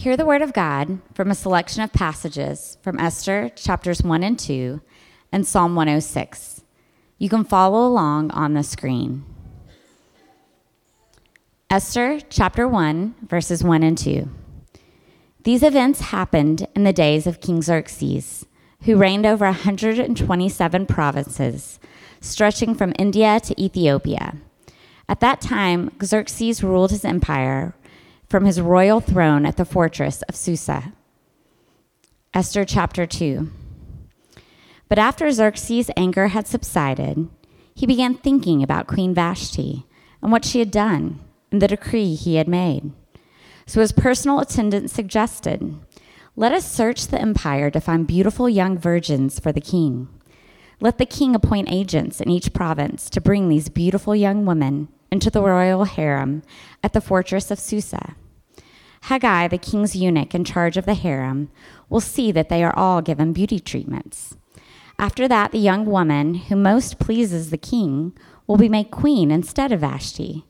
Hear the word of God from a selection of passages from Esther chapters 1 and 2 and Psalm 106. You can follow along on the screen. Esther chapter 1, verses 1 and 2. These events happened in the days of King Xerxes, who reigned over 127 provinces, stretching from India to Ethiopia. At that time, Xerxes ruled his empire from his royal throne at the fortress of Susa. Esther chapter 2. But after Xerxes' anger had subsided, he began thinking about Queen Vashti and what she had done and the decree he had made. So his personal attendant suggested, Let us search the empire to find beautiful young virgins for the king. Let the king appoint agents in each province to bring these beautiful young women into the royal harem at the fortress of Susa. Hegai, the king's eunuch in charge of the harem, will see that they are all given beauty treatments. After that, the young woman who most pleases the king will be made queen instead of Vashti.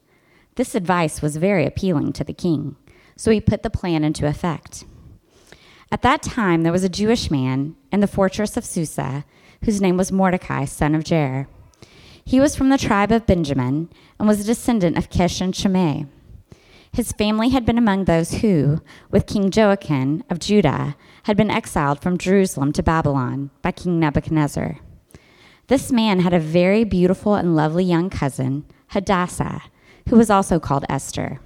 This advice was very appealing to the king, so he put the plan into effect. At that time, there was a Jewish man in the fortress of Susa whose name was Mordecai, son of Jair. He was from the tribe of Benjamin and was a descendant of Kish and Shimei. His family had been among those who, with King Jehoiachin of Judah, had been exiled from Jerusalem to Babylon by King Nebuchadnezzar. This man had a very beautiful and lovely young cousin, Hadassah, who was also called Esther.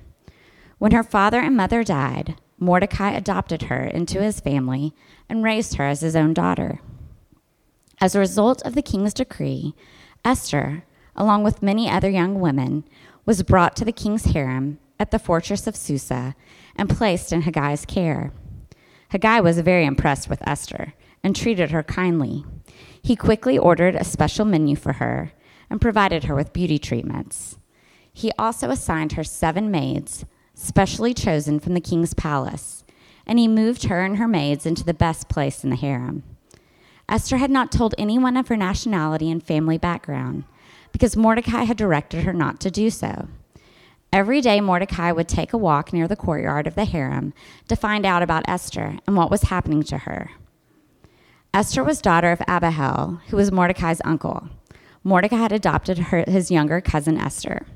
When her father and mother died, Mordecai adopted her into his family and raised her as his own daughter. As a result of the king's decree, Esther, along with many other young women, was brought to the king's harem at the fortress of Susa and placed in Hegai's care. Hegai was very impressed with Esther and treated her kindly. He quickly ordered a special menu for her and provided her with beauty treatments. He also assigned her seven maids, specially chosen from the king's palace, and he moved her and her maids into the best place in the harem. Esther had not told anyone of her nationality and family background because Mordecai had directed her not to do so. Every day, Mordecai would take a walk near the courtyard of the harem to find out about Esther and what was happening to her. Esther was daughter of Abihail, who was Mordecai's uncle. Mordecai had adopted her, his younger cousin Esther.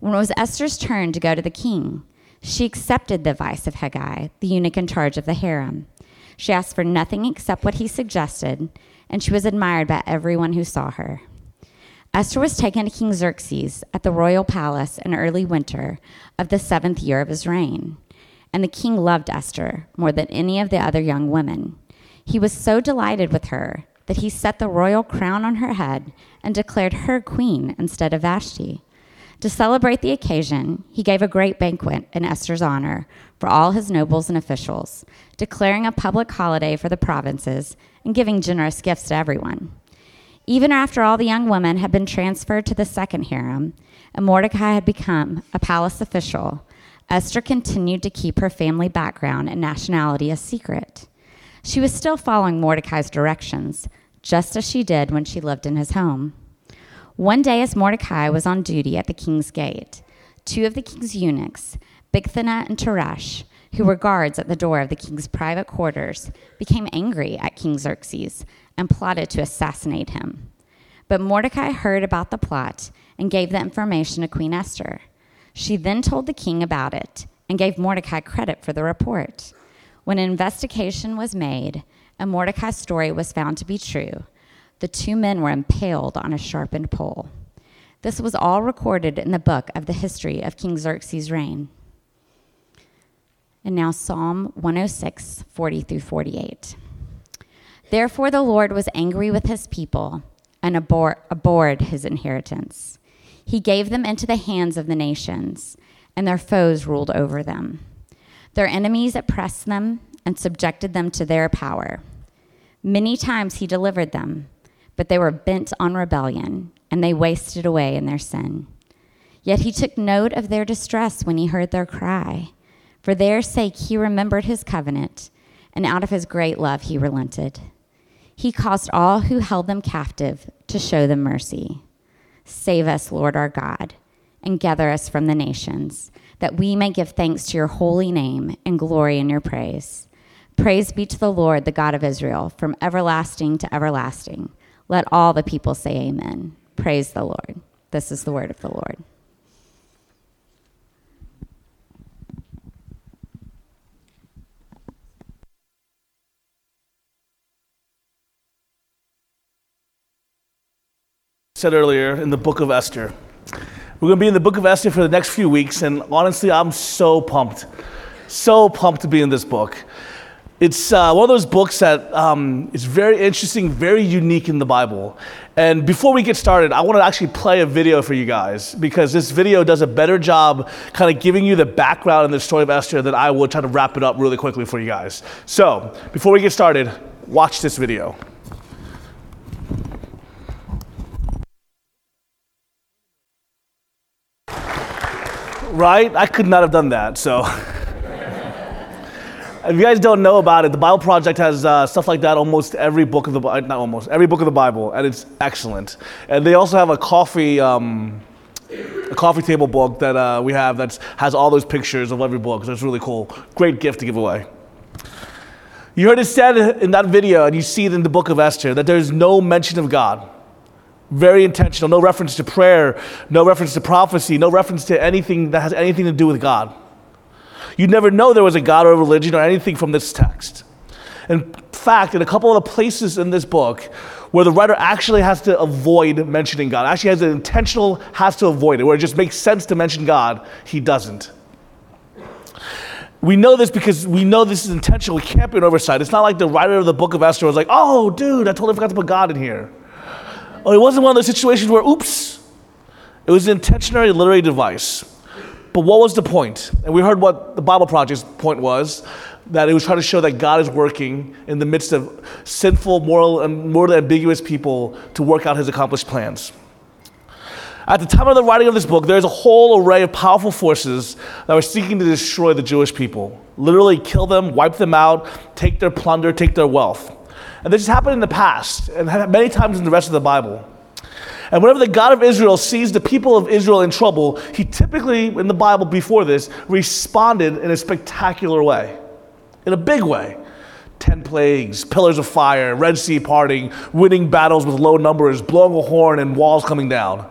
When it was Esther's turn to go to the king, she accepted the advice of Hegai, the eunuch in charge of the harem. She asked for nothing except what he suggested, and she was admired by everyone who saw her. Esther was taken to King Xerxes at the royal palace in early winter of the seventh year of his reign. And the king loved Esther more than any of the other young women. He was so delighted with her that he set the royal crown on her head and declared her queen instead of Vashti. To celebrate the occasion, he gave a great banquet in Esther's honor for all his nobles and officials, declaring a public holiday for the provinces and giving generous gifts to everyone. Even after all the young women had been transferred to the second harem and Mordecai had become a palace official, Esther continued to keep her family background and nationality a secret. She was still following Mordecai's directions, just as she did when she lived in his home. One day, as Mordecai was on duty at the king's gate, two of the king's eunuchs, Bigthana and Teresh, who were guards at the door of the king's private quarters, became angry at King Xerxes and plotted to assassinate him. But Mordecai heard about the plot and gave the information to Queen Esther. She then told the king about it and gave Mordecai credit for the report. When an investigation was made and Mordecai's story was found to be true, the two men were impaled on a sharpened pole. This was all recorded in the book of the history of King Xerxes' reign. And now Psalm 106, 40 through 48. Therefore the Lord was angry with his people and abhor- abhorred his inheritance. He gave them into the hands of the nations, and their foes ruled over them. Their enemies oppressed them and subjected them to their power. Many times he delivered them, but they were bent on rebellion, and they wasted away in their sin. Yet he took note of their distress when he heard their cry. For their sake, he remembered his covenant, and out of his great love, he relented. He caused all who held them captive to show them mercy. Save us, Lord our God, and gather us from the nations, that we may give thanks to your holy name and glory in your praise. Praise be to the Lord, the God of Israel, from everlasting to everlasting. Let all the people say amen. Praise the Lord. This is the word of the Lord. Said earlier in the book of Esther. We're going to be in the book of Esther for the next few weeks, and honestly, I'm so pumped. So pumped to be in this book. It's uh, one of those books that um, is very interesting, very unique in the Bible. And before we get started, I want to actually play a video for you guys because this video does a better job kind of giving you the background and the story of Esther than I would try to wrap it up really quickly for you guys. So, before we get started, watch this video. Right? I could not have done that. So, if you guys don't know about it, the Bible Project has uh, stuff like that almost every book of the not almost every book of the Bible, and it's excellent. And they also have a coffee. Um, a coffee table book that uh, we have that has all those pictures of every book. So it's really cool. Great gift to give away. You heard it said in that video, and you see it in the book of Esther, that there's no mention of God. Very intentional. No reference to prayer, no reference to prophecy, no reference to anything that has anything to do with God. You'd never know there was a God or a religion or anything from this text. In fact, in a couple of the places in this book where the writer actually has to avoid mentioning God, actually has an intentional has to avoid it, where it just makes sense to mention God, he doesn't. We know this because we know this is intentional. It can't be an oversight. It's not like the writer of the book of Esther was like, oh, dude, I totally forgot to put God in here. Oh, it wasn't one of those situations where, oops, it was an intentionally literary device. But what was the point? And we heard what the Bible Project's point was that it was trying to show that God is working in the midst of sinful, moral, and morally ambiguous people to work out his accomplished plans. At the time of the writing of this book, there's a whole array of powerful forces that were seeking to destroy the Jewish people, literally kill them, wipe them out, take their plunder, take their wealth. And this has happened in the past and many times in the rest of the Bible. And whenever the God of Israel sees the people of Israel in trouble, he typically, in the Bible before this, responded in a spectacular way, in a big way. Ten plagues, pillars of fire, Red Sea parting, winning battles with low numbers, blowing a horn, and walls coming down.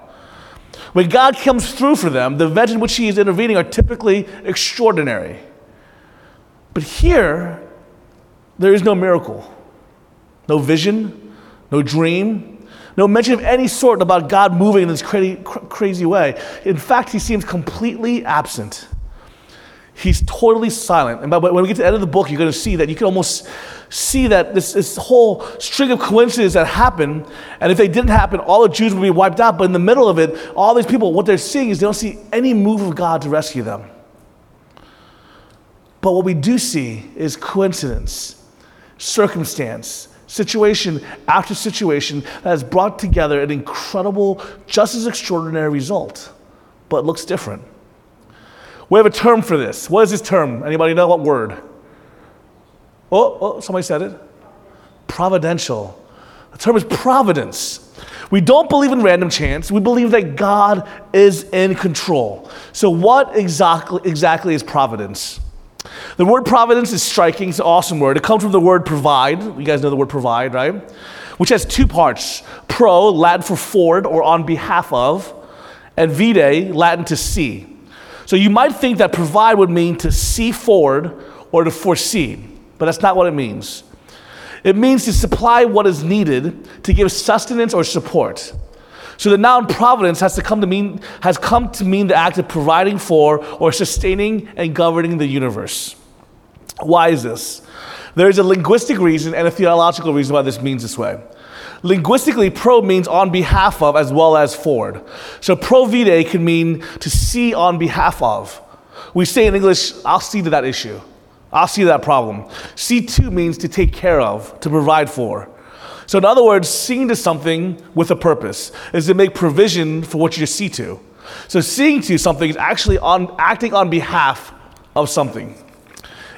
When God comes through for them, the events in which he is intervening are typically extraordinary. But here, there is no miracle no vision, no dream, no mention of any sort about God moving in this crazy, crazy way. In fact, he seems completely absent. He's totally silent. And by, when we get to the end of the book, you're going to see that you can almost see that this, this whole string of coincidences that happen, and if they didn't happen, all the Jews would be wiped out. But in the middle of it, all these people, what they're seeing is they don't see any move of God to rescue them. But what we do see is coincidence, circumstance, situation after situation that has brought together an incredible, just as extraordinary result, but looks different. We have a term for this. What is this term? Anybody know what word? Oh, oh, somebody said it. Providential. The term is providence. We don't believe in random chance. We believe that God is in control. So, what exactly, exactly is providence? The word providence is striking, it's an awesome word. It comes from the word provide. You guys know the word provide, right? Which has two parts pro, Latin for forward or on behalf of, and vide, Latin to see. So you might think that provide would mean to see forward or to foresee, but that's not what it means. It means to supply what is needed to give sustenance or support. So the noun providence has to come to mean has come to mean the act of providing for or sustaining and governing the universe. Why is this? There is a linguistic reason and a theological reason why this means this way. Linguistically, pro means on behalf of as well as forward. So pro vide can mean to see on behalf of. We say in English, I'll see to that issue. I'll see to that problem. See to means to take care of, to provide for. So, in other words, seeing to something with a purpose is to make provision for what you see to. So, seeing to something is actually on, acting on behalf of something,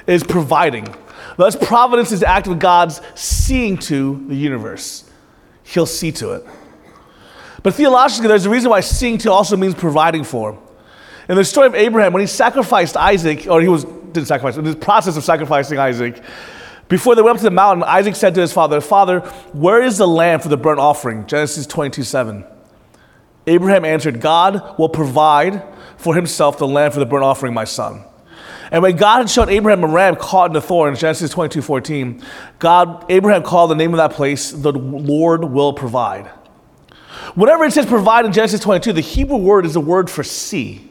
it is providing. Thus, providence is the act of God's seeing to the universe. He'll see to it. But theologically, there's a reason why seeing to also means providing for. In the story of Abraham, when he sacrificed Isaac, or he was didn't sacrifice, in the process of sacrificing Isaac, before they went up to the mountain, Isaac said to his father, Father, where is the lamb for the burnt offering? Genesis 22 7. Abraham answered, God will provide for himself the lamb for the burnt offering, my son. And when God had shown Abraham a ram caught in the thorn, Genesis 22 14, God, Abraham called the name of that place, the Lord will provide. Whenever it says provide in Genesis 22, the Hebrew word is the word for see.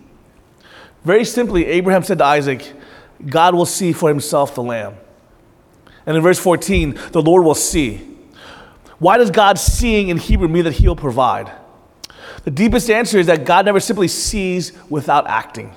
Very simply, Abraham said to Isaac, God will see for himself the lamb. And in verse 14, the Lord will see. Why does God seeing in Hebrew mean that he will provide? The deepest answer is that God never simply sees without acting.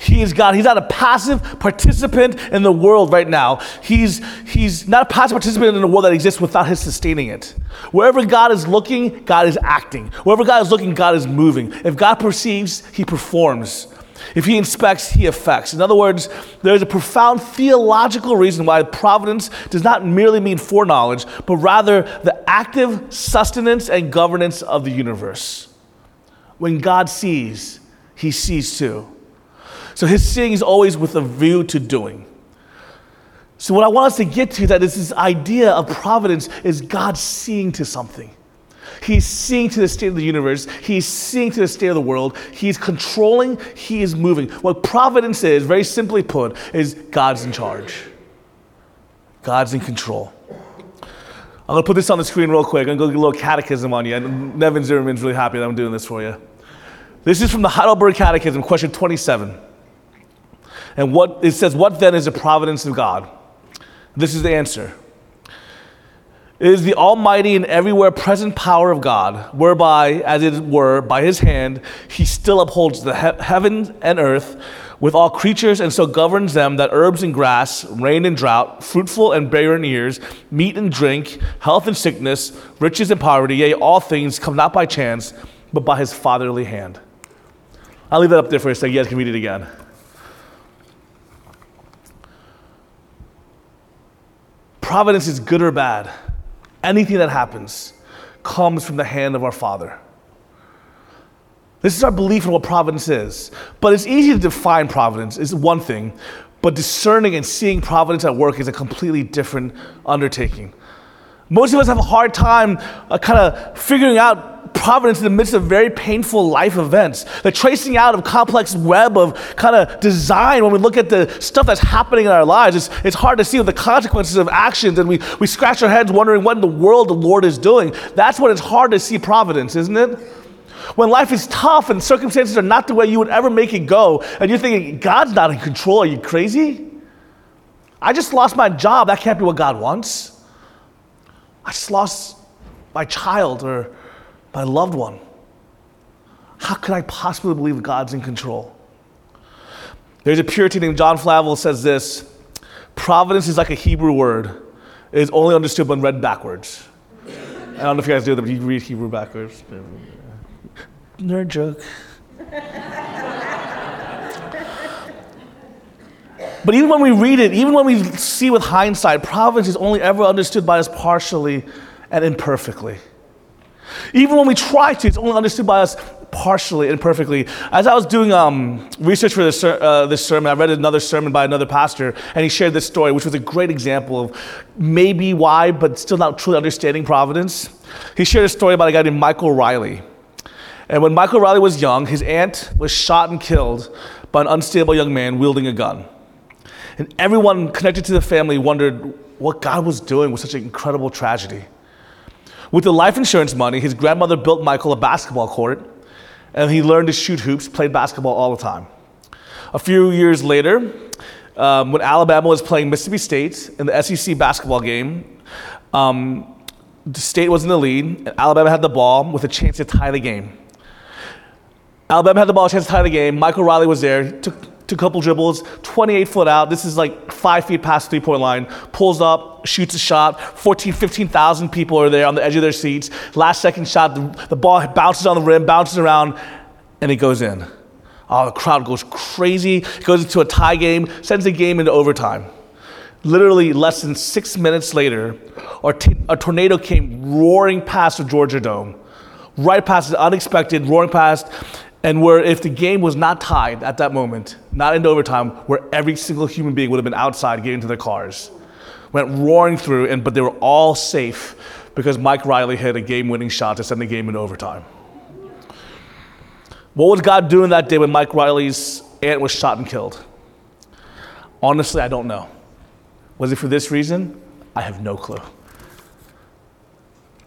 He is God. He's not a passive participant in the world right now. He's, he's not a passive participant in the world that exists without His sustaining it. Wherever God is looking, God is acting. Wherever God is looking, God is moving. If God perceives, He performs. If he inspects, he affects. In other words, there's a profound theological reason why providence does not merely mean foreknowledge, but rather the active sustenance and governance of the universe. When God sees, he sees too. So his seeing is always with a view to doing. So, what I want us to get to that is this idea of providence is God seeing to something. He's seeing to the state of the universe. He's seeing to the state of the world. He's controlling. He is moving. What providence is, very simply put, is God's in charge. God's in control. I'm going to put this on the screen real quick. I'm going to get a little catechism on you. And Nevin Zimmerman's really happy that I'm doing this for you. This is from the Heidelberg Catechism, question 27. And what it says, What then is the providence of God? This is the answer. It is the almighty and everywhere present power of God, whereby, as it were, by his hand, he still upholds the he- heaven and earth with all creatures, and so governs them that herbs and grass, rain and drought, fruitful and barren years, meat and drink, health and sickness, riches and poverty, yea, all things come not by chance, but by his fatherly hand. I'll leave that up there for a second. You guys can read it again. Providence is good or bad anything that happens comes from the hand of our Father. This is our belief in what providence is. But it's easy to define providence, is one thing, but discerning and seeing providence at work is a completely different undertaking. Most of us have a hard time uh, kind of figuring out providence in the midst of very painful life events. The tracing out of complex web of kind of design when we look at the stuff that's happening in our lives, it's, it's hard to see the consequences of actions and we, we scratch our heads wondering what in the world the Lord is doing. That's when it's hard to see providence, isn't it? When life is tough and circumstances are not the way you would ever make it go, and you're thinking, God's not in control, are you crazy? I just lost my job, that can't be what God wants. I just lost my child or my loved one. How could I possibly believe God's in control? There's a Puritan named John Flavel says this Providence is like a Hebrew word, it is only understood when read backwards. I don't know if you guys do that, but you read Hebrew backwards. Nerd joke. but even when we read it, even when we see with hindsight, providence is only ever understood by us partially and imperfectly. Even when we try to, it's only understood by us partially and perfectly. As I was doing um, research for this, uh, this sermon, I read another sermon by another pastor, and he shared this story, which was a great example of maybe why, but still not truly understanding providence. He shared a story about a guy named Michael Riley. And when Michael Riley was young, his aunt was shot and killed by an unstable young man wielding a gun. And everyone connected to the family wondered what God was doing with such an incredible tragedy. With the life insurance money, his grandmother built Michael a basketball court, and he learned to shoot hoops, played basketball all the time. A few years later, um, when Alabama was playing Mississippi State in the SEC basketball game, um, the state was in the lead, and Alabama had the ball with a chance to tie the game. Alabama had the ball, chance to tie the game. Michael Riley was there, took a couple dribbles, 28 foot out. This is like five feet past three point line. Pulls up, shoots a shot. 14, 15,000 people are there on the edge of their seats. Last second shot, the, the ball bounces on the rim, bounces around, and it goes in. Oh, the crowd goes crazy. It goes into a tie game, sends the game into overtime. Literally less than six minutes later, a tornado came roaring past the Georgia Dome, right past unexpected, roaring past, and where if the game was not tied at that moment, not into overtime, where every single human being would have been outside getting to their cars, went roaring through, and but they were all safe because Mike Riley hit a game-winning shot to send the game in overtime. What was God doing that day when Mike Riley's aunt was shot and killed? Honestly, I don't know. Was it for this reason? I have no clue.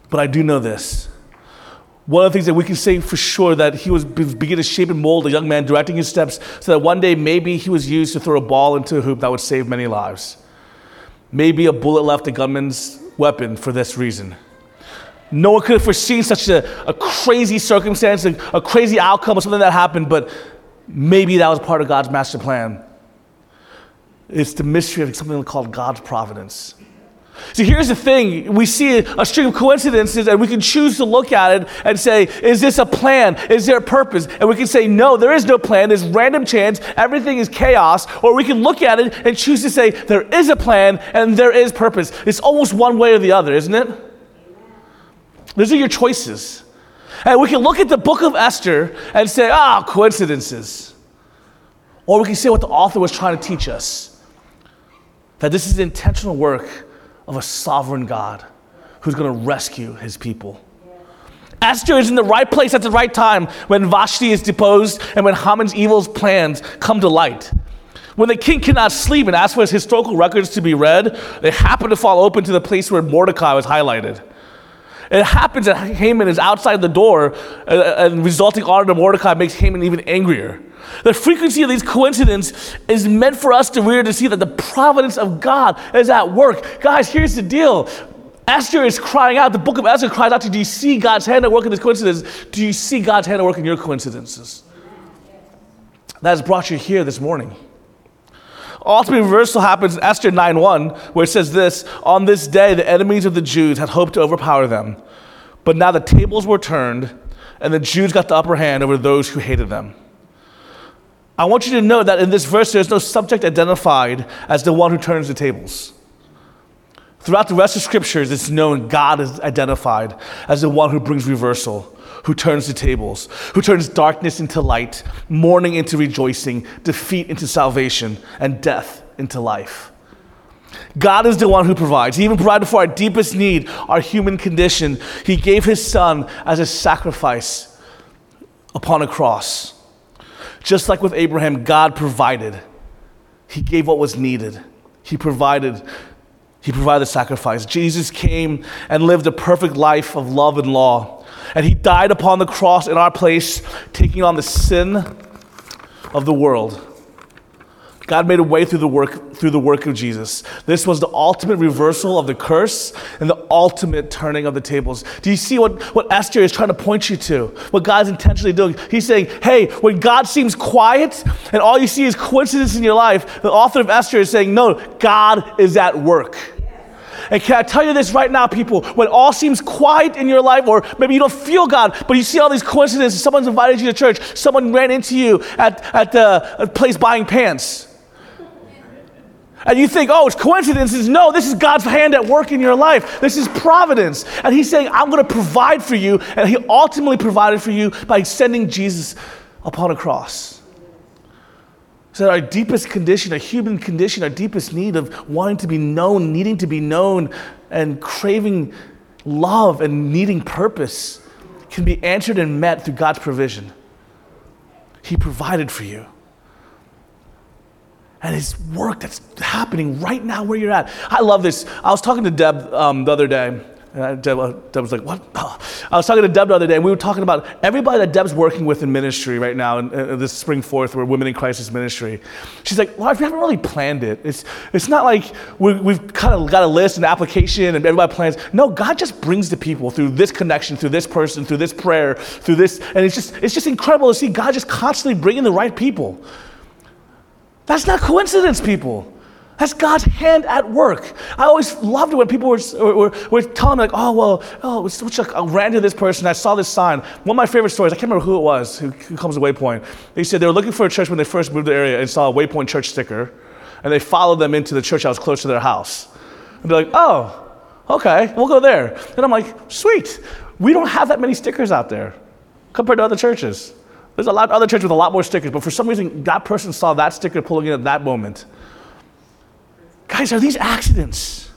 But I do know this. One of the things that we can say for sure that he was beginning to shape and mold a young man, directing his steps, so that one day maybe he was used to throw a ball into a hoop that would save many lives. Maybe a bullet left a gunman's weapon for this reason. No one could have foreseen such a, a crazy circumstance, a, a crazy outcome of something that happened, but maybe that was part of God's master plan. It's the mystery of something called God's providence. See, here's the thing. We see a string of coincidences, and we can choose to look at it and say, is this a plan? Is there a purpose? And we can say, no, there is no plan. There's random chance. Everything is chaos. Or we can look at it and choose to say, there is a plan and there is purpose. It's almost one way or the other, isn't it? Those are your choices. And we can look at the book of Esther and say, ah, coincidences. Or we can say what the author was trying to teach us that this is intentional work of a sovereign God who's going to rescue his people. Esther is in the right place at the right time when Vashti is deposed and when Haman's evil plans come to light. When the king cannot sleep and asks for his historical records to be read, they happen to fall open to the place where Mordecai was highlighted. It happens that Haman is outside the door, uh, and resulting honor to Mordecai makes Haman even angrier. The frequency of these coincidences is meant for us to really to see that the providence of God is at work. Guys, here's the deal. Esther is crying out. The book of Esther cries out to, do you see God's hand at work in this coincidence? Do you see God's hand at work in your coincidences? That has brought you here this morning. Ultimate reversal happens in Esther 9.1, where it says this, On this day the enemies of the Jews had hoped to overpower them, but now the tables were turned, and the Jews got the upper hand over those who hated them. I want you to know that in this verse, there's no subject identified as the one who turns the tables. Throughout the rest of scriptures, it's known God is identified as the one who brings reversal, who turns the tables, who turns darkness into light, mourning into rejoicing, defeat into salvation, and death into life. God is the one who provides. He even provided for our deepest need, our human condition. He gave his son as a sacrifice upon a cross. Just like with Abraham, God provided. He gave what was needed. He provided he provided the sacrifice. Jesus came and lived a perfect life of love and law. And he died upon the cross in our place, taking on the sin of the world. God made a way through the work through the work of Jesus. This was the ultimate reversal of the curse and the ultimate turning of the tables. Do you see what, what Esther is trying to point you to? What God's intentionally doing? He's saying, hey, when God seems quiet and all you see is coincidence in your life, the author of Esther is saying, no, God is at work. And can I tell you this right now, people? When all seems quiet in your life, or maybe you don't feel God, but you see all these coincidences, someone's invited you to church, someone ran into you at, at the uh, place buying pants and you think, oh, it's coincidences. No, this is God's hand at work in your life. This is providence. And He's saying, I'm going to provide for you. And He ultimately provided for you by sending Jesus upon a cross. So, our deepest condition, our human condition, our deepest need of wanting to be known, needing to be known, and craving love and needing purpose can be answered and met through God's provision. He provided for you and his work that's happening right now where you're at. I love this. I was talking to Deb um, the other day. And Deb, uh, Deb, was like, What? Oh. I was talking to Deb the other day, and we were talking about everybody that Deb's working with in ministry right now, in, in this spring forth, we're Women in Crisis Ministry. She's like, Well, we haven't really planned it. It's, it's not like we, we've kind of got a list and application and everybody plans. No, God just brings the people through this connection, through this person, through this prayer, through this. And it's just, it's just incredible to see God just constantly bringing the right people. That's not coincidence, people. That's God's hand at work. I always loved it when people were, were, were telling me, like, oh, well, oh, it's like, I ran to this person, I saw this sign. One of my favorite stories, I can't remember who it was, who, who comes to Waypoint. They said they were looking for a church when they first moved to the area and saw a Waypoint church sticker, and they followed them into the church that was close to their house. And they're like, oh, okay, we'll go there. And I'm like, sweet. We don't have that many stickers out there compared to other churches. There's a lot other churches with a lot more stickers, but for some reason, that person saw that sticker pulling in at that moment. Guys, are these accidents?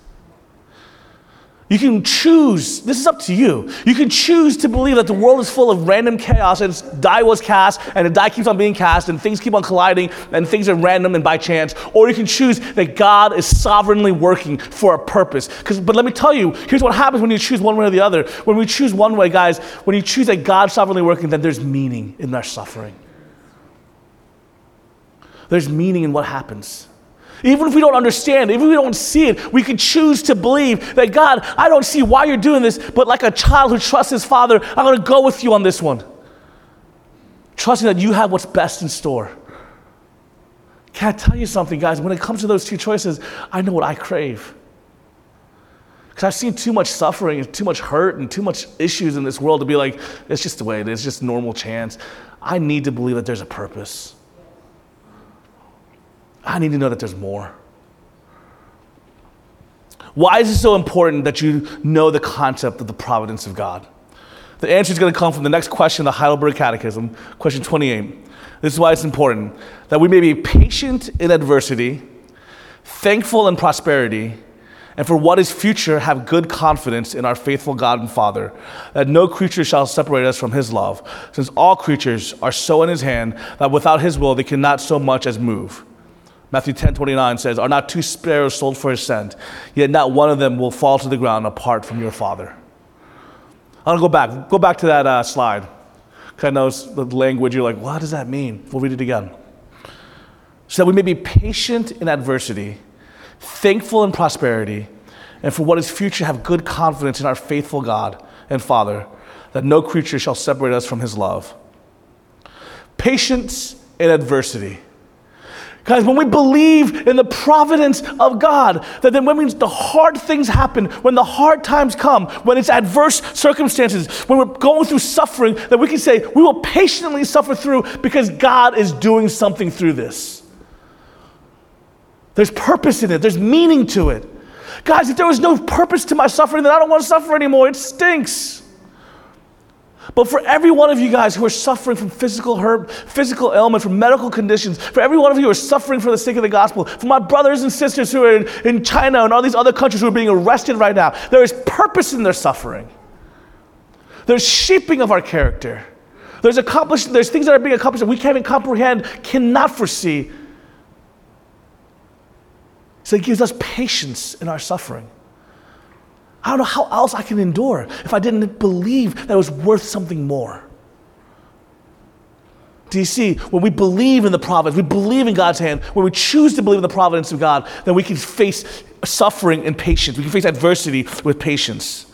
You can choose, this is up to you. You can choose to believe that the world is full of random chaos and die was cast and the die keeps on being cast and things keep on colliding and things are random and by chance. Or you can choose that God is sovereignly working for a purpose. But let me tell you, here's what happens when you choose one way or the other. When we choose one way, guys, when you choose that God's sovereignly working, then there's meaning in our suffering. There's meaning in what happens. Even if we don't understand, even if we don't see it, we can choose to believe that God, I don't see why you're doing this, but like a child who trusts his father, I'm going to go with you on this one. Trusting that you have what's best in store. Can I tell you something, guys? When it comes to those two choices, I know what I crave. Because I've seen too much suffering and too much hurt and too much issues in this world to be like, it's just the way it is, just normal chance. I need to believe that there's a purpose. I need to know that there's more. Why is it so important that you know the concept of the providence of God? The answer is going to come from the next question, the Heidelberg Catechism, question 28. This is why it's important that we may be patient in adversity, thankful in prosperity, and for what is future, have good confidence in our faithful God and Father, that no creature shall separate us from his love, since all creatures are so in his hand that without his will they cannot so much as move. Matthew 10 29 says, Are not two sparrows sold for a cent? Yet not one of them will fall to the ground apart from your Father. To go back. Go back to that uh, slide. Kind of the language, you're like, what does that mean? We'll read it again. So that we may be patient in adversity, thankful in prosperity, and for what is future have good confidence in our faithful God and Father, that no creature shall separate us from his love. Patience in adversity. Guys, when we believe in the providence of God, that then when the hard things happen, when the hard times come, when it's adverse circumstances, when we're going through suffering, that we can say, we will patiently suffer through because God is doing something through this. There's purpose in it, there's meaning to it. Guys, if there was no purpose to my suffering, then I don't want to suffer anymore. It stinks. But for every one of you guys who are suffering from physical hurt, physical ailment, from medical conditions, for every one of you who are suffering for the sake of the gospel, for my brothers and sisters who are in, in China and all these other countries who are being arrested right now, there is purpose in their suffering. There's shaping of our character. There's accomplished, there's things that are being accomplished that we can't even comprehend, cannot foresee. So it gives us patience in our suffering. I don't know how else I can endure if I didn't believe that it was worth something more. Do you see? When we believe in the providence, we believe in God's hand, when we choose to believe in the providence of God, then we can face suffering and patience. We can face adversity with patience.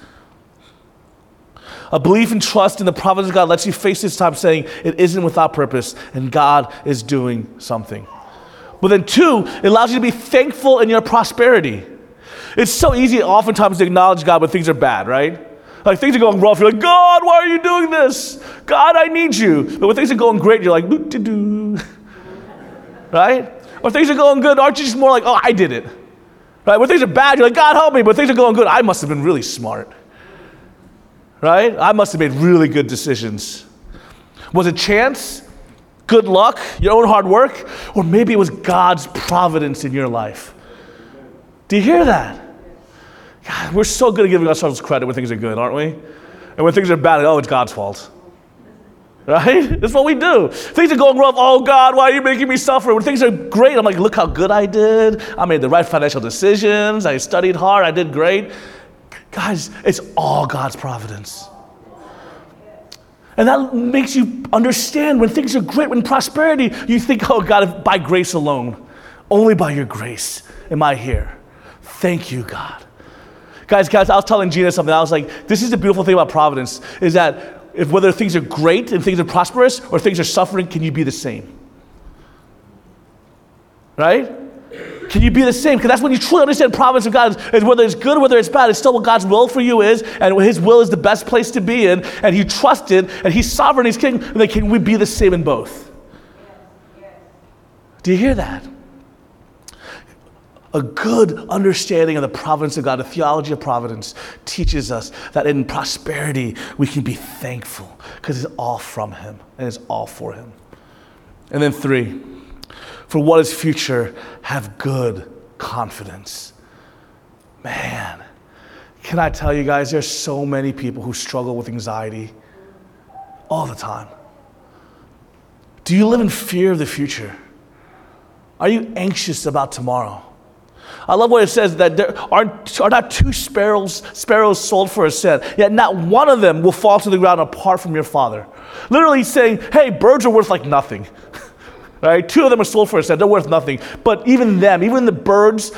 A belief and trust in the providence of God lets you face this time saying it isn't without purpose and God is doing something. But then, two, it allows you to be thankful in your prosperity. It's so easy oftentimes to acknowledge God when things are bad, right? Like things are going rough, you're like, God, why are you doing this? God, I need you. But when things are going great, you're like, doo doo doo. Right? When things are going good, aren't you just more like, oh, I did it? Right? When things are bad, you're like, God, help me. But things are going good, I must have been really smart. Right? I must have made really good decisions. Was it chance? Good luck? Your own hard work? Or maybe it was God's providence in your life? Do you hear that? God, we're so good at giving ourselves credit when things are good, aren't we? And when things are bad, oh, it's God's fault. Right? That's what we do. Things are going rough. Oh, God, why are you making me suffer? When things are great, I'm like, look how good I did. I made the right financial decisions. I studied hard. I did great. Guys, it's all God's providence. And that makes you understand when things are great, when prosperity, you think, oh, God, by grace alone, only by your grace am I here. Thank you, God. Guys, guys, I was telling Gina something. I was like, this is the beautiful thing about providence is that if whether things are great and things are prosperous or things are suffering, can you be the same? Right? Can you be the same? Because that's when you truly understand providence of God is, is whether it's good whether it's bad, it's still what God's will for you is, and His will is the best place to be in, and He trusted, and He's sovereign, He's king, and then can we be the same in both? Do you hear that? A good understanding of the providence of God, the theology of providence, teaches us that in prosperity we can be thankful because it's all from Him and it's all for Him. And then, three, for what is future, have good confidence. Man, can I tell you guys, there's so many people who struggle with anxiety all the time. Do you live in fear of the future? Are you anxious about tomorrow? I love what it says that there are, are not two sparrows, sparrows sold for a cent, yet not one of them will fall to the ground apart from your father. Literally saying, hey, birds are worth like nothing. right? Two of them are sold for a cent, they're worth nothing. But even them, even the birds,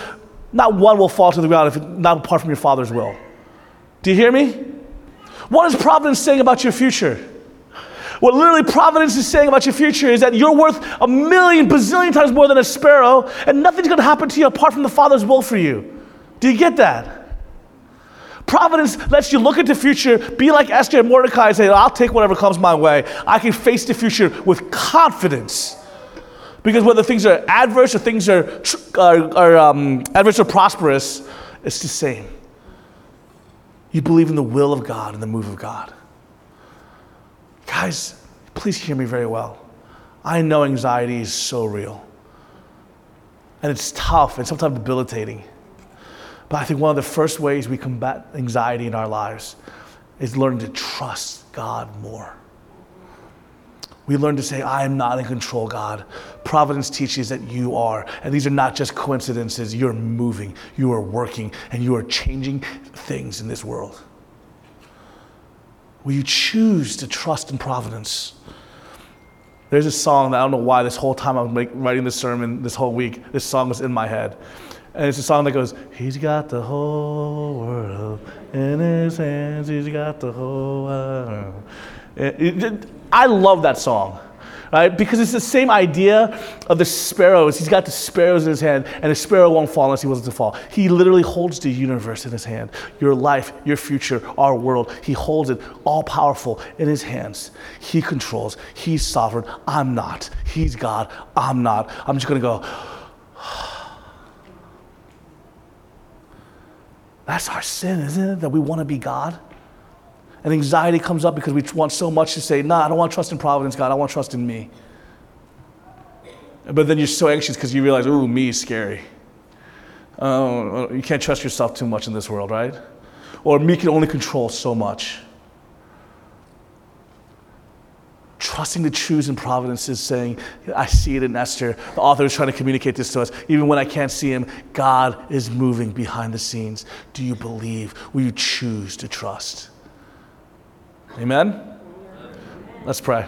not one will fall to the ground if not apart from your father's will. Do you hear me? What is Providence saying about your future? What literally Providence is saying about your future is that you're worth a million, bazillion times more than a sparrow, and nothing's going to happen to you apart from the Father's will for you. Do you get that? Providence lets you look at the future, be like Esther and Mordecai, and say, I'll take whatever comes my way. I can face the future with confidence. Because whether things are adverse or things are, are, are um, adverse or prosperous, it's the same. You believe in the will of God and the move of God. Guys, please hear me very well. I know anxiety is so real. And it's tough and sometimes debilitating. But I think one of the first ways we combat anxiety in our lives is learning to trust God more. We learn to say, I am not in control, God. Providence teaches that you are. And these are not just coincidences. You're moving, you are working, and you are changing things in this world. Will you choose to trust in providence? There's a song that I don't know why this whole time I'm writing this sermon this whole week, this song was in my head. And it's a song that goes, He's got the whole world in his hands, he's got the whole world. It, it, I love that song right? Because it's the same idea of the sparrows. He's got the sparrows in his hand, and the sparrow won't fall unless he wants it to fall. He literally holds the universe in his hand your life, your future, our world. He holds it all powerful in his hands. He controls. He's sovereign. I'm not. He's God. I'm not. I'm just going to go. That's our sin, isn't it? That we want to be God. And anxiety comes up because we want so much to say, nah, I don't want to trust in providence, God. I want to trust in me. But then you're so anxious because you realize, ooh, me is scary. Uh, you can't trust yourself too much in this world, right? Or me can only control so much. Trusting to choose in providence is saying, I see it in Esther. The author is trying to communicate this to us. Even when I can't see him, God is moving behind the scenes. Do you believe? Will you choose to trust? Amen? Let's pray.